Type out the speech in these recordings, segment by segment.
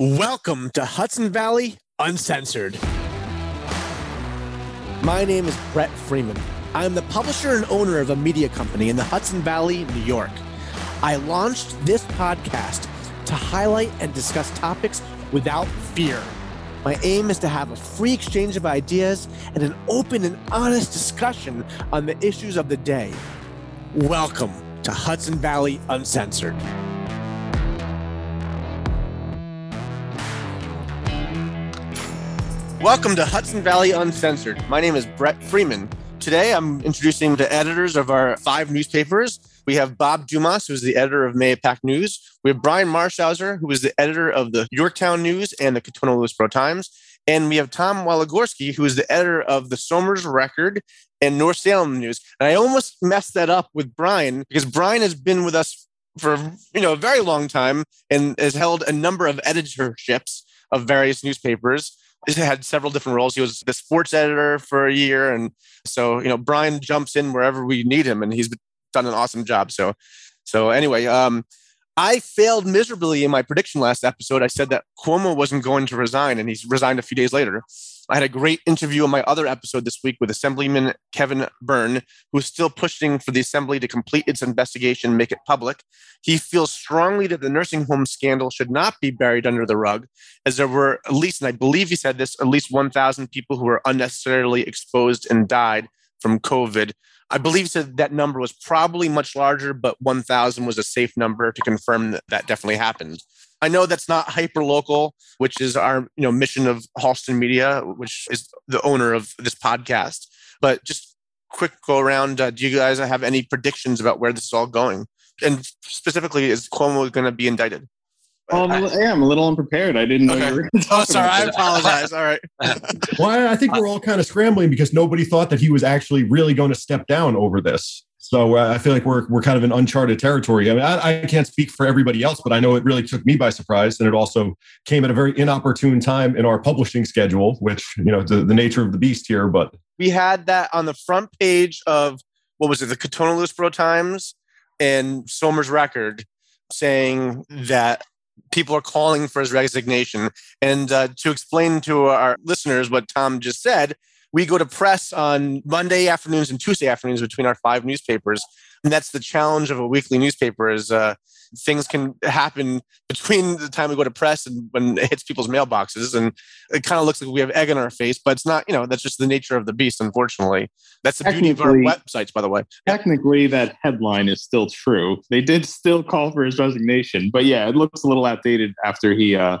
Welcome to Hudson Valley Uncensored. My name is Brett Freeman. I'm the publisher and owner of a media company in the Hudson Valley, New York. I launched this podcast to highlight and discuss topics without fear. My aim is to have a free exchange of ideas and an open and honest discussion on the issues of the day. Welcome to Hudson Valley Uncensored. Welcome to Hudson Valley Uncensored. My name is Brett Freeman. Today I'm introducing the editors of our five newspapers. We have Bob Dumas, who's the editor of Mahopac News. We have Brian Marschhauser, who is the editor of the Yorktown News and the Katonah Lewisboro Times. And we have Tom Waligorski, who is the editor of the Somers Record and North Salem News. And I almost messed that up with Brian because Brian has been with us for you know a very long time and has held a number of editorships of various newspapers had several different roles. He was the sports editor for a year, and so you know Brian jumps in wherever we need him, and he's done an awesome job. So, so anyway, um, I failed miserably in my prediction last episode. I said that Cuomo wasn't going to resign, and he's resigned a few days later. I had a great interview on my other episode this week with Assemblyman Kevin Byrne, who's still pushing for the Assembly to complete its investigation and make it public. He feels strongly that the nursing home scandal should not be buried under the rug, as there were at least, and I believe he said this, at least 1,000 people who were unnecessarily exposed and died from COVID. I believe said that number was probably much larger, but 1,000 was a safe number to confirm that that definitely happened. I know that's not hyper local, which is our you know mission of Halston Media, which is the owner of this podcast. But just quick go around. Uh, do you guys have any predictions about where this is all going? And specifically, is Cuomo going to be indicted? Well, I'm, yeah, I'm a little unprepared. I didn't know okay. you were going. Oh, sorry, I apologize. All right. well, I think we're all kind of scrambling because nobody thought that he was actually really going to step down over this. So uh, I feel like we're we're kind of in uncharted territory. I mean, I, I, can't speak for everybody else, but I know it really took me by surprise, and it also came at a very inopportune time in our publishing schedule, which you know the, the nature of the beast here. But we had that on the front page of what was it, the Katonah Lewisboro Times and Somers Record, saying that people are calling for his resignation. And uh, to explain to our listeners what Tom just said, we go to press on Monday afternoons and Tuesday afternoons between our five newspapers. And that's the challenge of a weekly newspaper is uh, things can happen between the time we go to press and when it hits people's mailboxes. And it kind of looks like we have egg on our face, but it's not, you know, that's just the nature of the beast, unfortunately. That's the beauty of our websites, by the way. Technically, that headline is still true. They did still call for his resignation, but yeah, it looks a little outdated after he uh,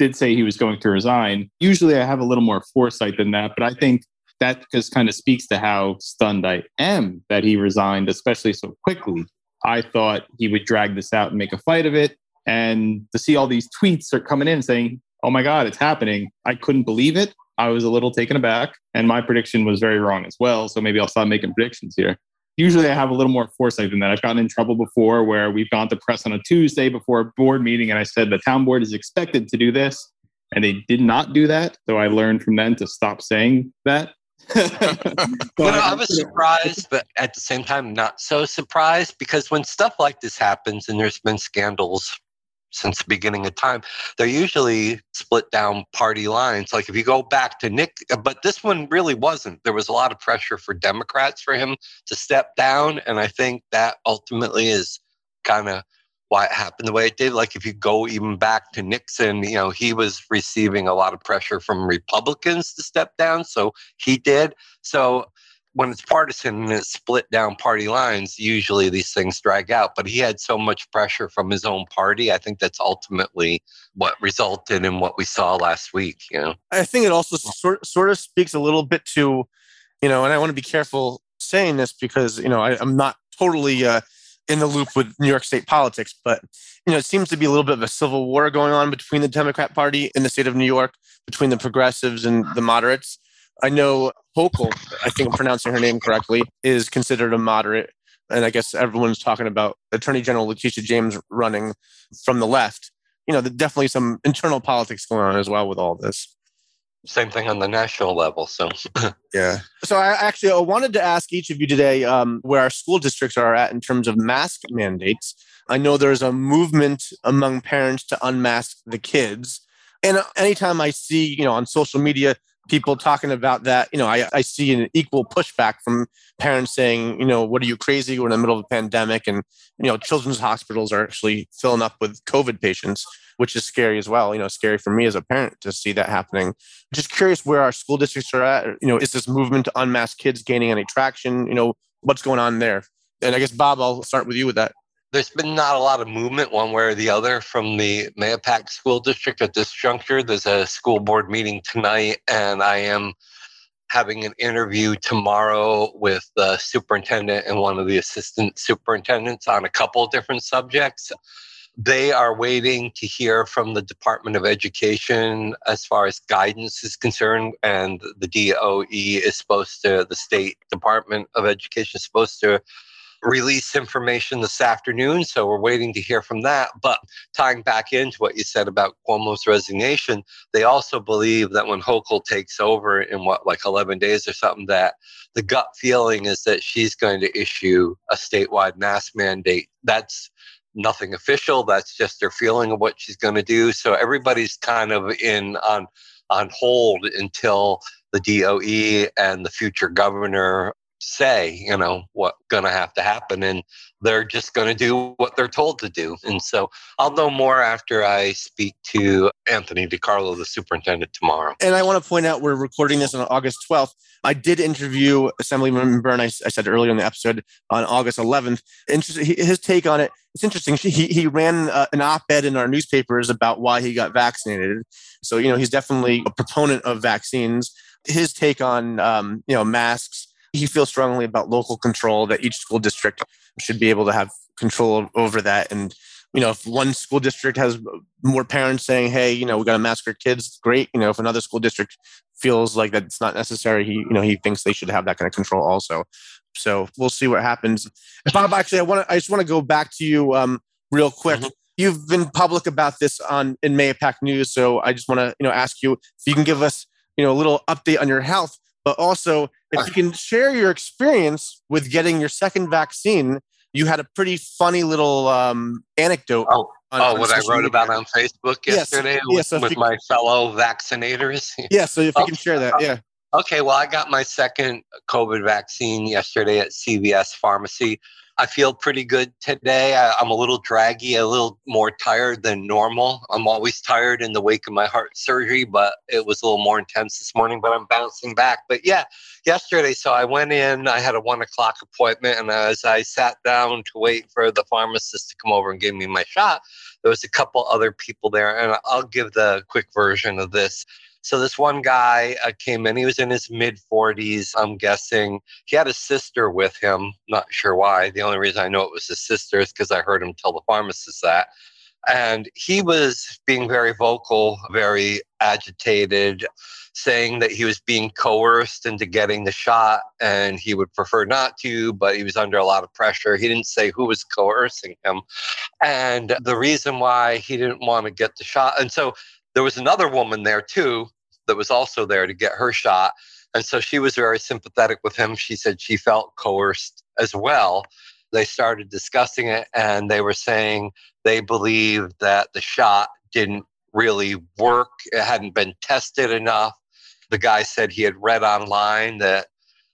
did say he was going to resign. Usually I have a little more foresight than that, but I think that just kind of speaks to how stunned I am that he resigned, especially so quickly. I thought he would drag this out and make a fight of it. And to see all these tweets are coming in saying, oh my God, it's happening. I couldn't believe it. I was a little taken aback. And my prediction was very wrong as well. So maybe I'll stop making predictions here usually I have a little more foresight than that. I've gotten in trouble before where we've gone to press on a Tuesday before a board meeting and I said the town board is expected to do this and they did not do that. So I learned from then to stop saying that. well, I was surprised, but at the same time, not so surprised because when stuff like this happens and there's been scandals since the beginning of time. They're usually split down party lines. Like if you go back to Nick, uh, but this one really wasn't. There was a lot of pressure for Democrats for him to step down. And I think that ultimately is kind of why it happened the way it did. Like if you go even back to Nixon, you know, he was receiving a lot of pressure from Republicans to step down. So he did. So when it's partisan and it's split down party lines, usually these things drag out. But he had so much pressure from his own party. I think that's ultimately what resulted in what we saw last week. You know, I think it also sort sort of speaks a little bit to, you know, and I want to be careful saying this because you know I, am not totally uh, in the loop with New York State politics, but you know it seems to be a little bit of a civil war going on between the Democrat Party in the state of New York, between the progressives and the moderates I know Hochul, I think I'm pronouncing her name correctly, is considered a moderate. And I guess everyone's talking about Attorney General Letitia James running from the left. You know, definitely some internal politics going on as well with all this. Same thing on the national level. So, yeah. So, I actually I wanted to ask each of you today um, where our school districts are at in terms of mask mandates. I know there's a movement among parents to unmask the kids. And anytime I see, you know, on social media, people talking about that, you know, I, I see an equal pushback from parents saying, you know, what are you crazy? We're in the middle of a pandemic and, you know, children's hospitals are actually filling up with COVID patients, which is scary as well. You know, scary for me as a parent to see that happening. Just curious where our school districts are at. You know, is this movement to unmask kids gaining any traction? You know, what's going on there? And I guess, Bob, I'll start with you with that there's been not a lot of movement one way or the other from the Mahopac School District at this juncture. There's a school board meeting tonight, and I am having an interview tomorrow with the superintendent and one of the assistant superintendents on a couple of different subjects. They are waiting to hear from the Department of Education as far as guidance is concerned, and the DOE is supposed to, the State Department of Education is supposed to release information this afternoon. So we're waiting to hear from that. But tying back into what you said about Cuomo's resignation, they also believe that when Hochul takes over in what, like 11 days or something, that the gut feeling is that she's going to issue a statewide mask mandate. That's nothing official. That's just their feeling of what she's going to do. So everybody's kind of in on on hold until the DOE and the future governor say, you know, what's going to have to happen. And they're just going to do what they're told to do. And so I'll know more after I speak to Anthony DiCarlo, the superintendent, tomorrow. And I want to point out we're recording this on August 12th. I did interview Assemblyman Byrne, I, I said earlier in the episode, on August 11th. Interesting, his take on it, it's interesting. He, he ran uh, an op ed in our newspapers about why he got vaccinated. So, you know, he's definitely a proponent of vaccines. His take on, um, you know, masks he feels strongly about local control that each school district should be able to have control over that. And you know if one school district has more parents saying hey you know we got to mask our kids great. You know if another school district feels like that it's not necessary he you know he thinks they should have that kind of control also. So we'll see what happens. Bob actually i want to i just want to go back to you um real quick. Mm-hmm. you've been public about this on in Mahopac news so i just want to you know ask you if you can give us you know a little update on your health but also if you can share your experience with getting your second vaccine. You had a pretty funny little um, anecdote. Oh, on, oh on what I wrote media. about on Facebook yesterday yes, with, yes, so with my fellow vaccinators. Yeah, so if you can share that, yeah. Okay, well, I got my second COVID vaccine yesterday at CVS Pharmacy. I feel pretty good today. I, am a little draggy, a little more tired than normal. I'm always tired in the wake of my heart surgery, but it was a little more intense this morning, but I'm bouncing back. But yeah, yesterday, so I went in, I had a one o'clock appointment, and as I sat down to wait for the pharmacist to come over and give me my shot, there was a couple other people there, and I'll give the quick version of this. So this one guy uh, came in. He was in his mid 40s. I'm guessing he had a sister with him. Not sure why. The only reason I know it was his sister is because I heard him tell the pharmacist that. And he was being very vocal, very agitated, saying that he was being coerced into getting the shot and he would prefer not to, but he was under a lot of pressure. He didn't say who was coercing him. And the reason why he didn't want to get the shot. And so there was another woman there too that was also there to get her shot. And so she was very sympathetic with him. She said she felt coerced as well. They started discussing it and they were saying they believed that the shot didn't really work, it hadn't been tested enough. The guy said he had read online that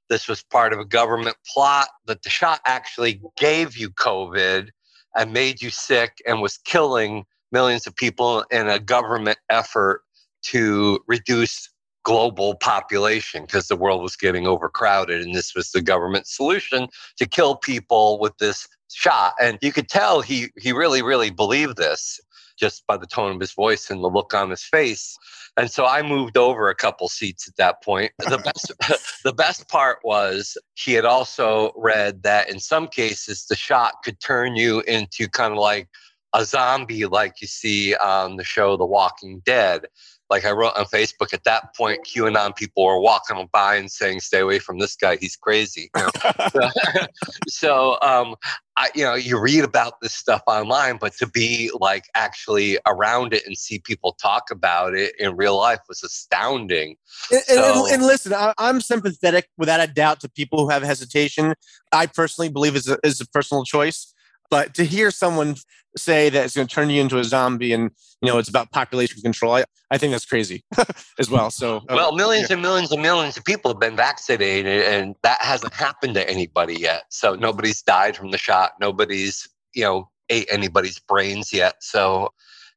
this was part of a government plot, that the shot actually gave you COVID and made you sick and was killing millions of people in a government effort to reduce global population because the world was getting overcrowded and this was the government solution to kill people with this shot and you could tell he he really really believed this just by the tone of his voice and the look on his face and so I moved over a couple seats at that point. The best, the best part was he had also read that in some cases the shot could turn you into kind of like a zombie like you see on the show The Walking Dead. Like I wrote on Facebook at that point, QAnon people were walking by and saying, "Stay away from this guy; he's crazy." You know? so, um, I, you know, you read about this stuff online, but to be like actually around it and see people talk about it in real life was astounding. And, so, and, and listen, I, am sympathetic without a doubt to people who have hesitation. I personally believe is a, it's a personal choice. But to hear someone say that it's going to turn you into a zombie and you know it's about population control, I, I think that's crazy as well. So uh, well, millions yeah. and millions and millions of people have been vaccinated, and that hasn't happened to anybody yet. So nobody's died from the shot. Nobody's you know ate anybody's brains yet. So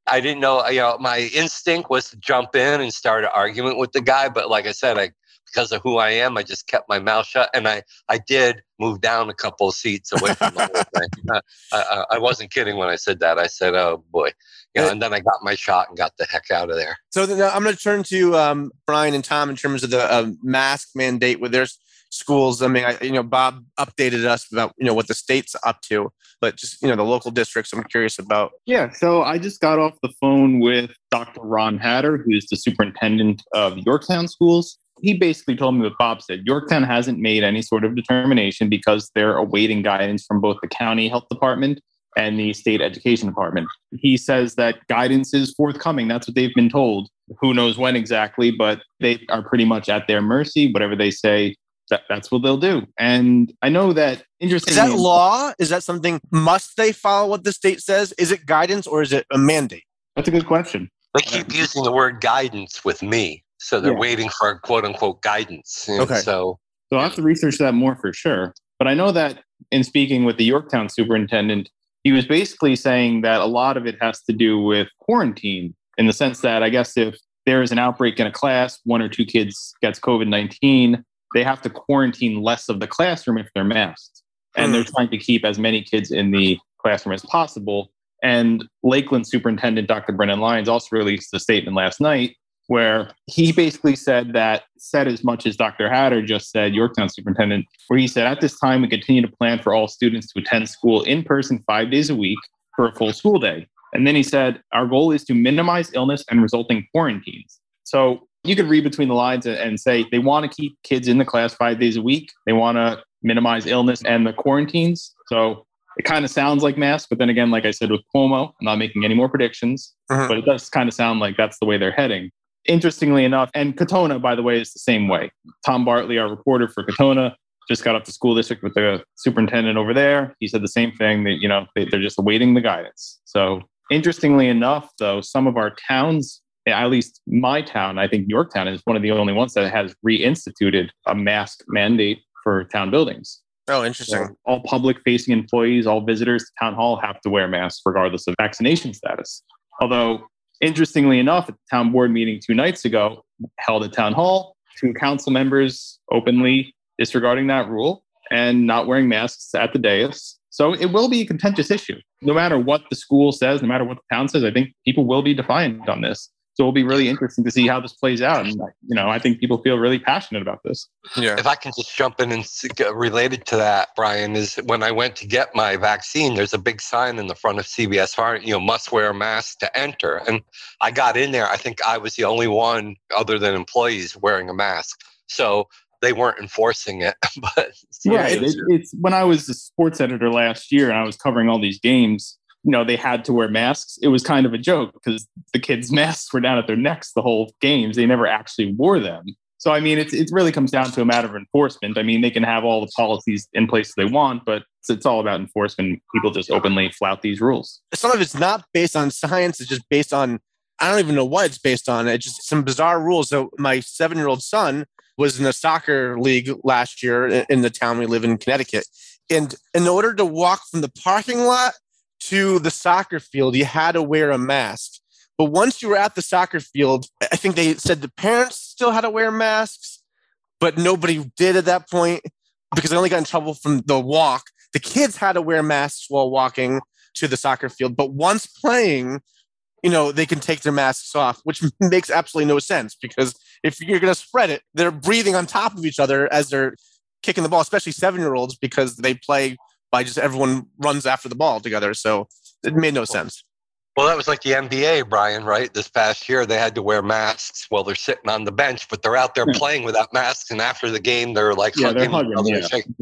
I didn't know, you know, my instinct was to jump in and start an argument with the guy. But like I said, I because of who I am, I just kept my mouth shut. And I, I did move down a couple of seats away from the whole thing. I, I, wasn't kidding when I said that. I said, oh boy. You know, and then I got my shot and got the heck out of there. So then I'm going to turn to um, Brian and Tom in terms of the uh, mask mandate with their schools. I mean, I, you know, Bob updated us about, you know, what the state's up to, but just, you know, the local districts I'm curious about. Yeah. So I just got off the phone with Dr. Ron Hattar, who's the superintendent of Yorktown schools he basically told me what Bob said. Yorktown hasn't made any sort of determination because they're awaiting guidance from both the county health department and the state education department. He says that guidance is forthcoming. That's what they've been told. Who knows when exactly, but they are pretty much at their mercy. Whatever they say, that, that's what they'll do. And I know that interesting. Is that law? Is that something? Must they follow what the state says? Is it guidance or is it a mandate? That's a good question. They keep using the word guidance with me. So they're yeah. waiting for quote unquote guidance. And okay. So, so I'll have to research that more for sure. But I know that in speaking with the Yorktown superintendent, he was basically saying that a lot of it has to do with quarantine in the sense that I guess if there is an outbreak in a class, one or two kids gets COVID 19, they have to quarantine less of the classroom if they're masked. And they're hmm. trying to keep as many kids in the classroom as possible. And Lakeland Superintendent Dr. Brendan Lyons also released a statement last night where he basically said that, said as much as Dr. Hattar just said, Yorktown superintendent, where he said, at this time, we continue to plan for all students to attend school in person five days a week for a full school day. And then he said, our goal is to minimize illness and resulting quarantines. So you could read between the lines and say they want to keep kids in the class five days a week. They want to minimize illness and the quarantines. So it kind of sounds like mass, but then again, like I said with Cuomo, I'm not making any more predictions, uh-huh. but it does kind of sound like that's the way they're heading interestingly enough, and Katonah, by the way, is the same way. Tom Bartley, our reporter for Katonah, just got up to school district with the superintendent over there. He said the same thing that, you know, they, they're just awaiting the guidance. So, interestingly enough, though, some of our towns, at least my town, I think Yorktown is one of the only ones that has reinstituted a mask mandate for town buildings. Oh, interesting. So all public facing employees, all visitors to town hall have to wear masks regardless of vaccination status. Although Interestingly enough, at the town board meeting two nights ago, held at town hall, two council members openly disregarding that rule and not wearing masks at the dais. So it will be a contentious issue. No matter what the school says, no matter what the town says, I think people will be defiant on this. So it'll be really interesting to see how this plays out. And, you know, I think people feel really passionate about this. Yeah. If I can just jump in and related to that, Brian, is when I went to get my vaccine, there's a big sign in the front of CVS Pharmacy, you know, must wear a mask to enter. And I got in there. I think I was the only one other than employees wearing a mask. So they weren't enforcing it. but yeah, it, it's when I was a sports editor last year and I was covering all these games you know they had to wear masks. It was kind of a joke because the kids masks were down at their necks the whole games. They never actually wore them. So i mean it's, it really comes down to a matter of enforcement. I mean they can have all the policies in place they want but it's, it's all about enforcement. People just openly flout these rules. Some of it's not based on science. It's just based on i don't even know what it's based on. It's just some bizarre rules. So my seven year old son was in a soccer league last year in the town we live in connecticut. And in order to walk from the parking lot to the soccer field, you had to wear a mask. But once you were at the soccer field, I think they said the parents still had to wear masks, but nobody did at that point because they only got in trouble from the walk. The kids had to wear masks while walking to the soccer field, but once playing, you know, they can take their masks off, which makes absolutely no sense because if you're going to spread it, they're breathing on top of each other as they're kicking the ball, especially seven year olds because they play by just everyone runs after the ball together. So it made no sense. Well, that was like the NBA, Brian, right? This past year, they had to wear masks while they're sitting on the bench, but they're out there yeah. playing without masks. And after the game, they're like yeah, hugging, they're hugging yeah, exactly.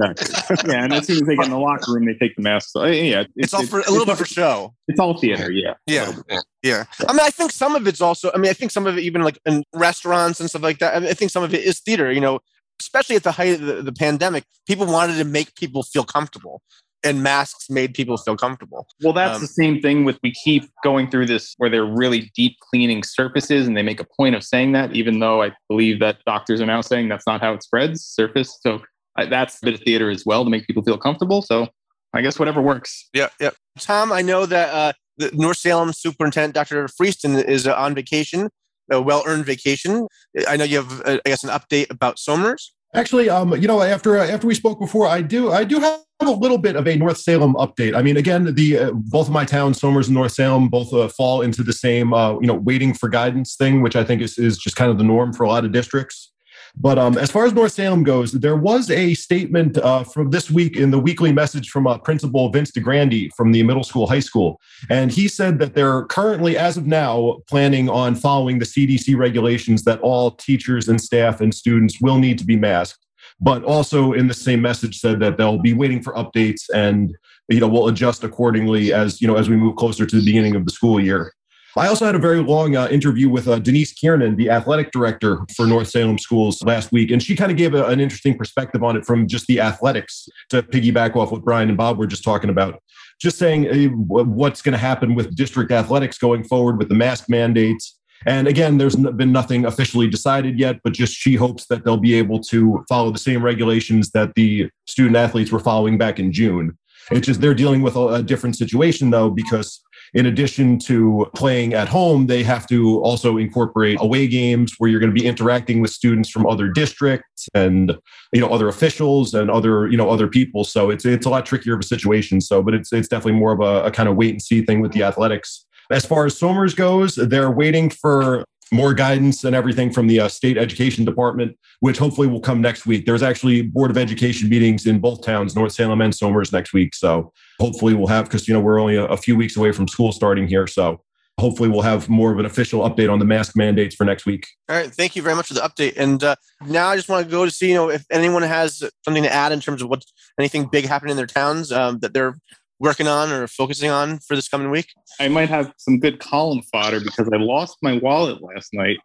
yeah, and as soon as they get in the locker room, they take the masks off. Yeah, it's, it's all for a little bit for show. It's all theater, yeah. Yeah. yeah. yeah. I mean, I think some of it's also, I mean, I think some of it, even like in restaurants and stuff like that, I, mean, I think some of it is theater, you know, especially at the height of the, the pandemic, people wanted to make people feel comfortable. and masks made people feel comfortable. Well, that's um, the same thing with we keep going through this where they're really deep cleaning surfaces and they make a point of saying that, even though I believe that doctors are now saying that's not how it spreads surface. So uh, that's a bit of theater as well to make people feel comfortable. So I guess whatever works. Yeah, yeah. Tom, I know that uh, the North Salem superintendent, Dr. Freeston, is uh, on vacation, a well-earned vacation. I know you have, uh, I guess, an update about Somers. Actually, um, you know, after uh, after we spoke before, I do I do have a little bit of a North Salem update. I mean, again, the uh, both of my towns, Somers and North Salem, both uh, fall into the same uh, you know waiting for guidance thing, which I think is is just kind of the norm for a lot of districts. But um, as far as North Salem goes, there was a statement uh, from this week in the weekly message from uh, Principal Vince DeGrandi from the middle school, high school. And he said that they're currently, as of now, planning on following the CDC regulations that all teachers and staff and students will need to be masked. But also in the same message said that they'll be waiting for updates and you know we'll adjust accordingly as you know as we move closer to the beginning of the school year. I also had a very long uh, interview with uh, Denise Kiernan, the athletic director for North Salem Schools last week, and she kind of gave a, an interesting perspective on it from just the athletics to piggyback off what Brian and Bob were just talking about. Just saying uh, what's going to happen with district athletics going forward with the mask mandates. And again, there's been nothing officially decided yet, but just she hopes that they'll be able to follow the same regulations that the student athletes were following back in June. It's just they're dealing with a, a different situation though, because in addition to playing at home, they have to also incorporate away games where you're going to be interacting with students from other districts and you know other officials and other you know other people. So it's it's a lot trickier of a situation. So, but it's it's definitely more of a, a kind of wait and see thing with the athletics. As far as Somers goes, they're waiting for more guidance and everything from the uh, state education department, which hopefully will come next week. There's actually board of education meetings in both towns, North Salem and Somers, next week. So hopefully we'll have because you know we're only a, a few weeks away from school starting here. So hopefully we'll have more of an official update on the mask mandates for next week. All right, thank you very much for the update. And uh, now I just want to go to see you know if anyone has something to add in terms of what anything big happening in their towns um, that they're working on or focusing on for this coming week? I might have some good column fodder because I lost my wallet last night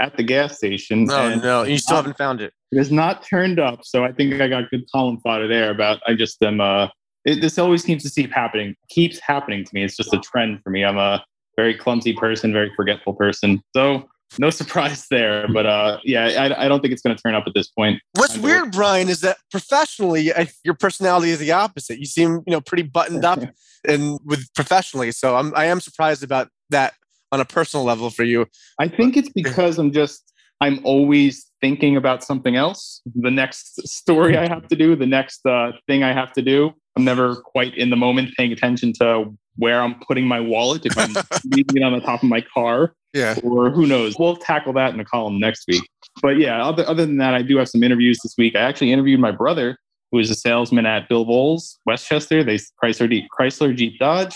at the gas station. Oh no, you still haven't found it. It has not turned up, so I think I got good column fodder there. About I just am. Uh, it, this always seems to keep happening. Keeps happening to me. It's just a trend for me. I'm a very clumsy person, very forgetful person. So no surprise there. But uh, yeah, I, I don't think it's going to turn up at this point. What's weird, Brian, is that professionally, I, your personality is the opposite. You seem, you know, pretty buttoned up and with professionally. So I'm, I am surprised about that on a personal level for you. I think it's because I'm just, I'm always thinking about something else. The next story I have to do, the next uh, thing I have to do. I'm never quite in the moment paying attention to where I'm putting my wallet if I'm leaving it on the top of my car. Yeah. Or who knows? We'll tackle that in the column next week. But yeah, other, other than that, I do have some interviews this week. I actually interviewed my brother, who is a salesman at Bill Bolles, Westchester. They Chrysler, Chrysler Jeep Dodge.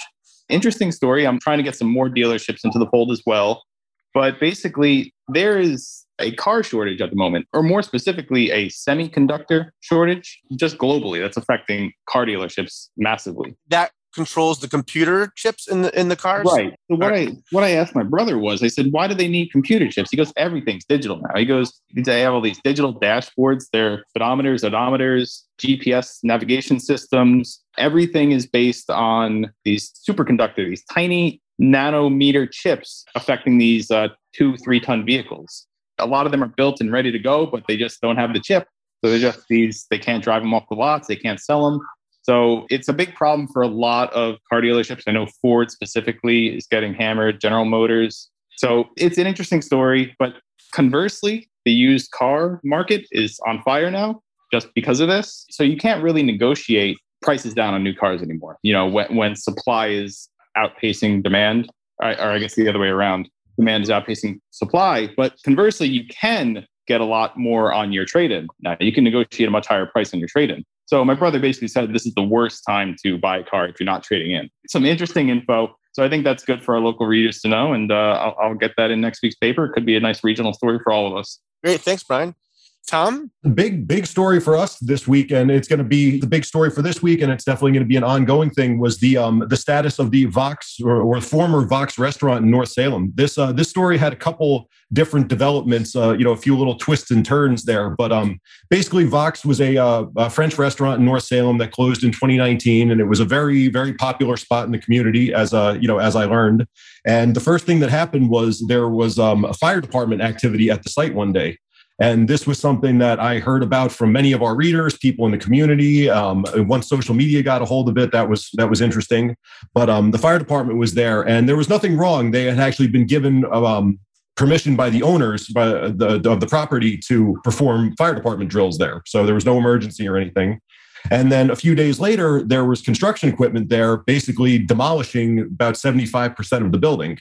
Interesting story. I'm trying to get some more dealerships into the fold as well. But basically, there is a car shortage at the moment, or more specifically, a semiconductor shortage, just globally. That's affecting car dealerships massively. That controls the computer chips in the in the cars. Right. So what I what I asked my brother was, I said, why do they need computer chips? He goes, everything's digital now. He goes, they have all these digital dashboards, their speedometers, odometers, GPS navigation systems. Everything is based on these superconductor, these tiny nanometer chips affecting these uh, two, three ton vehicles. A lot of them are built and ready to go, but they just don't have the chip. So they're just these, they can't drive them off the lots, they can't sell them. So it's a big problem for a lot of car dealerships. I know Ford specifically is getting hammered, General Motors. So it's an interesting story. But conversely, the used car market is on fire now just because of this. So you can't really negotiate prices down on new cars anymore. You know, when, when supply is outpacing demand, or, or I guess the other way around, demand is outpacing supply. But conversely, you can get a lot more on your trade in. Now, you can negotiate a much higher price on your trade in. So my brother basically said this is the worst time to buy a car if you're not trading in. Some interesting info. So I think that's good for our local readers to know, and uh, I'll, I'll, get that in next week's paper. It could be a nice regional story for all of us. Great, thanks, Brian. Tom? Big, big story for us this week, and it's going to be the big story for this week, and it's definitely going to be an ongoing thing. Was the um, the status of the Vox or, or former Vox restaurant in North Salem? This uh, this story had a couple different developments, uh, you know, a few little twists and turns there, but um, basically, Vox was a, uh, a French restaurant in North Salem that closed in 2019, and it was a very, very popular spot in the community, as uh, you know, as I learned. And the first thing that happened was there was um, a fire department activity at the site one day. And this was something that I heard about from many of our readers, people in the community. Um, once social media got a hold of it, that was that was interesting. But um, the fire department was there, and there was nothing wrong. They had actually been given um, permission by the owners by the, of the property to perform fire department drills there. So there was no emergency or anything. And then a few days later, there was construction equipment there, basically demolishing about 75% of the building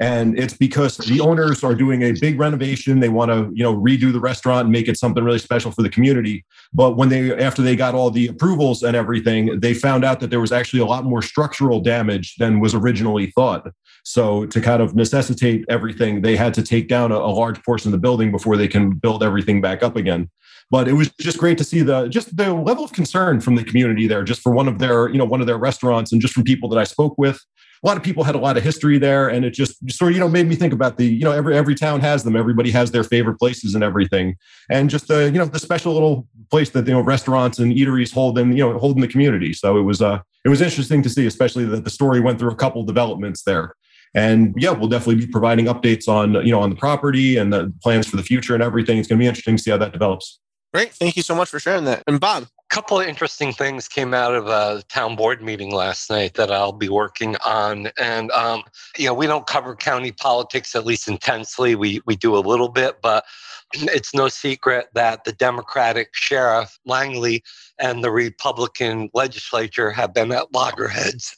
and it's because the owners are doing a big renovation. They want to you know redo the restaurant and make it something really special for the community. But when they after they got all the approvals and everything they found out that there was actually a lot more structural damage than was originally thought. So to kind of necessitate everything they had to take down a, a large portion of the building before they can build everything back up again. But it was just great to see the just the level of concern from the community there just for one of their you know one of their restaurants and just from people that i spoke with a lot of people had a lot of history there and it just sort of you know made me think about the you know every every town has them. Everybody has their favorite places and everything. And just the you know the special little place that you know restaurants and eateries hold in you know hold in the community. So it was uh it was interesting to see especially that the story went through a couple developments there. And yeah we'll definitely be providing updates on you know on the property and the plans for the future and everything. It's going to be interesting to see how that develops great thank you so much for sharing that and bob A couple of interesting things came out of a town board meeting last night that I'll be working on. And um, you know, we don't cover county politics at least intensely. We we do a little bit, but it's no secret that the Democratic sheriff Langley and the Republican legislature have been at loggerheads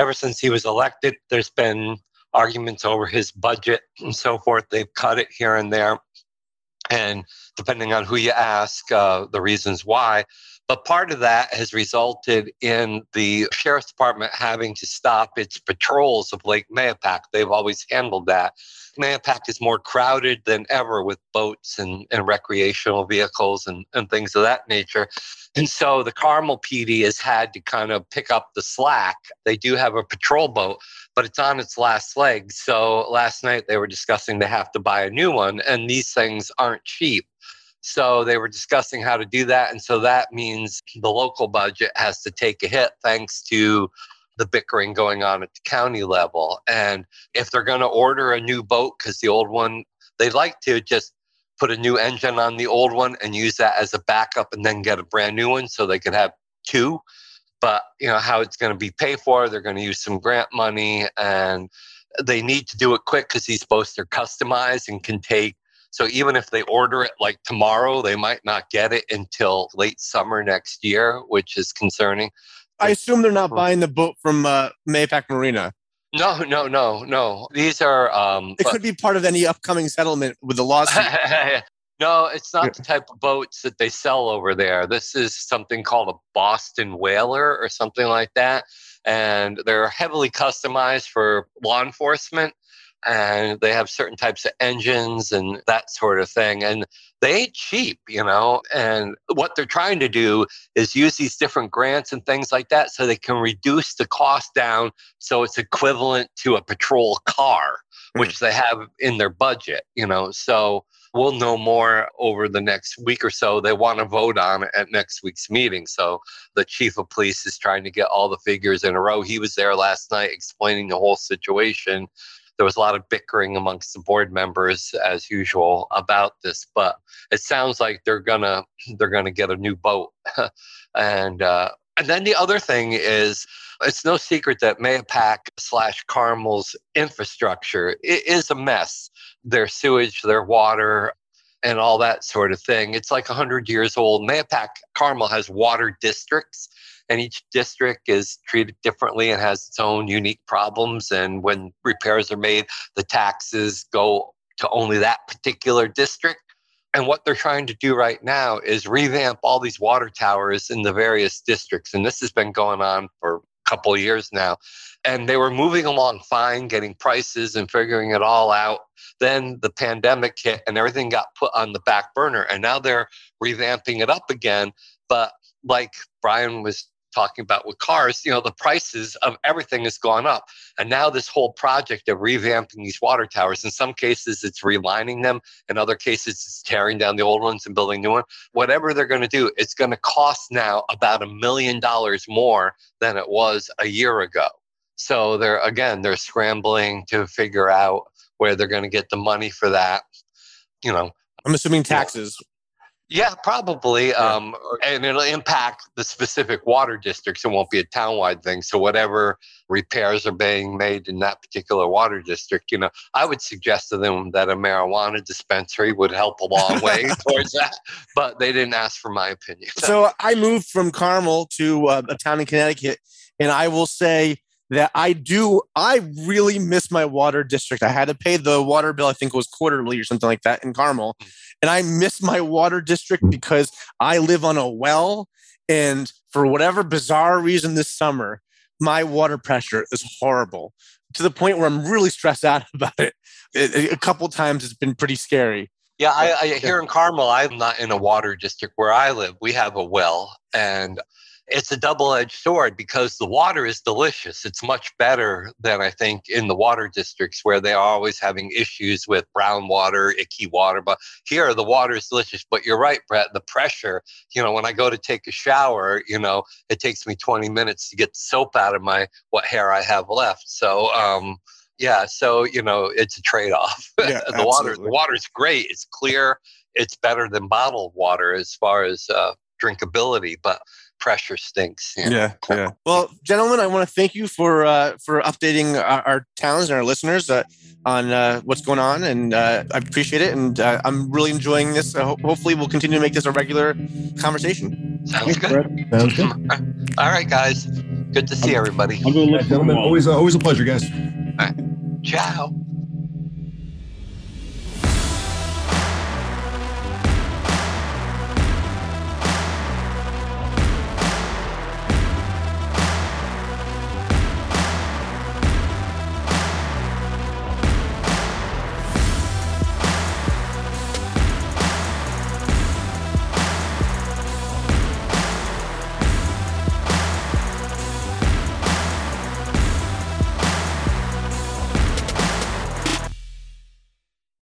ever since he was elected. There's been arguments over his budget and so forth. They've cut it here and there. And depending on who you ask, uh, the reasons why. But part of that has resulted in the sheriff's department having to stop its patrols of Lake Mahopac. They've always handled that. Mahopac is more crowded than ever with boats and, and recreational vehicles and, and things of that nature. And so the Carmel PD has had to kind of pick up the slack. They do have a patrol boat, but it's on its last legs. So last night they were discussing they have to buy a new one, and these things aren't cheap. So they were discussing how to do that. And so that means the local budget has to take a hit thanks to the bickering going on at the county level. And if they're going to order a new boat, because the old one, they'd like to just put a new engine on the old one and use that as a backup and then get a brand new one so they could have two. But, you know, how it's going to be paid for, they're going to use some grant money and they need to do it quick because these boats are customized and can take so even if they order it like tomorrow, they might not get it until late summer next year, which is concerning. I assume they're not buying the boat from uh, Mahopac Marina. No, no, no, no. These are. Um, it could be part of any upcoming settlement with the lawsuit. no, it's not the type of boats that they sell over there. This is something called a Boston Whaler or something like that. And they're heavily customized for law enforcement and they have certain types of engines and that sort of thing. And they ain't cheap, you know. And what they're trying to do is use these different grants and things like that so they can reduce the cost down so it's equivalent to a patrol car, hmm. which they have in their budget, you know. So we'll know more over the next week or so. They want to vote on it at next week's meeting. So the chief of police is trying to get all the figures in a row. He was there last night explaining the whole situation there was a lot of bickering amongst the board members as usual about this but it sounds like they're gonna they're gonna get a new boat and uh, and then the other thing is it's no secret that Mahopac slash Carmel's infrastructure is a mess. Their sewage, their water, and all that sort of thing. It's like 100 years old. Mahopac Carmel has water districts and each district is treated differently and has its own unique problems. And when repairs are made, the taxes go to only that particular district. And what they're trying to do right now is revamp all these water towers in the various districts. And this has been going on for a couple years now. And they were moving along fine, getting prices and figuring it all out. Then the pandemic hit and everything got put on the back burner. And now they're revamping it up again. But like Brian was talking about with cars, you know, the prices of everything has gone up. And now this whole project of revamping these water towers, in some cases it's relining them, in other cases it's tearing down the old ones and building new ones. Whatever they're going to do, it's going to cost now about a million dollars more than it was a year ago. So they're again, they're scrambling to figure out where they're going to get the money for that. You know, I'm assuming taxes. Yeah, probably. Yeah. Um, and it'll impact the specific water districts. It won't be a townwide thing. So whatever repairs are being made in that particular water district, you know, I would suggest to them that a marijuana dispensary would help a long way towards that. But they didn't ask for my opinion. So I moved from Carmel to uh, a town in Connecticut, and I will say that I do, I really miss my water district. I had to pay the water bill, I think it was quarterly or something like that in Carmel. Mm. And I miss my water district because I live on a well. And for whatever bizarre reason this summer, my water pressure is horrible to the point where I'm really stressed out about it. it a couple times it's been pretty scary. Yeah, I, I, here in Carmel, I'm not in a water district where I live. We have a well, and it's a double edged sword because the water is delicious. It's much better than I think in the water districts where they are always having issues with brown water, icky water. But here, the water is delicious. But you're right, Brett, the pressure, you know, when I go to take a shower, you know, it takes me 20 minutes to get the soap out of my what hair I have left. So, um, yeah, so you know, it's a trade-off. Yeah, the water, the water's great. It's clear. It's better than bottled water as far as uh, drinkability, but pressure stinks. You know? Yeah, yeah. Well, gentlemen, I want to thank you for uh, for updating our, our towns and our listeners uh, on uh, what's going on, and uh, I appreciate it. And uh, I'm really enjoying this. Ho- hopefully, we'll continue to make this a regular conversation. Sounds good. Sounds good. All right, guys. Good to see everybody. I'll go look, gentlemen. Always, always a pleasure, guys. Ciao.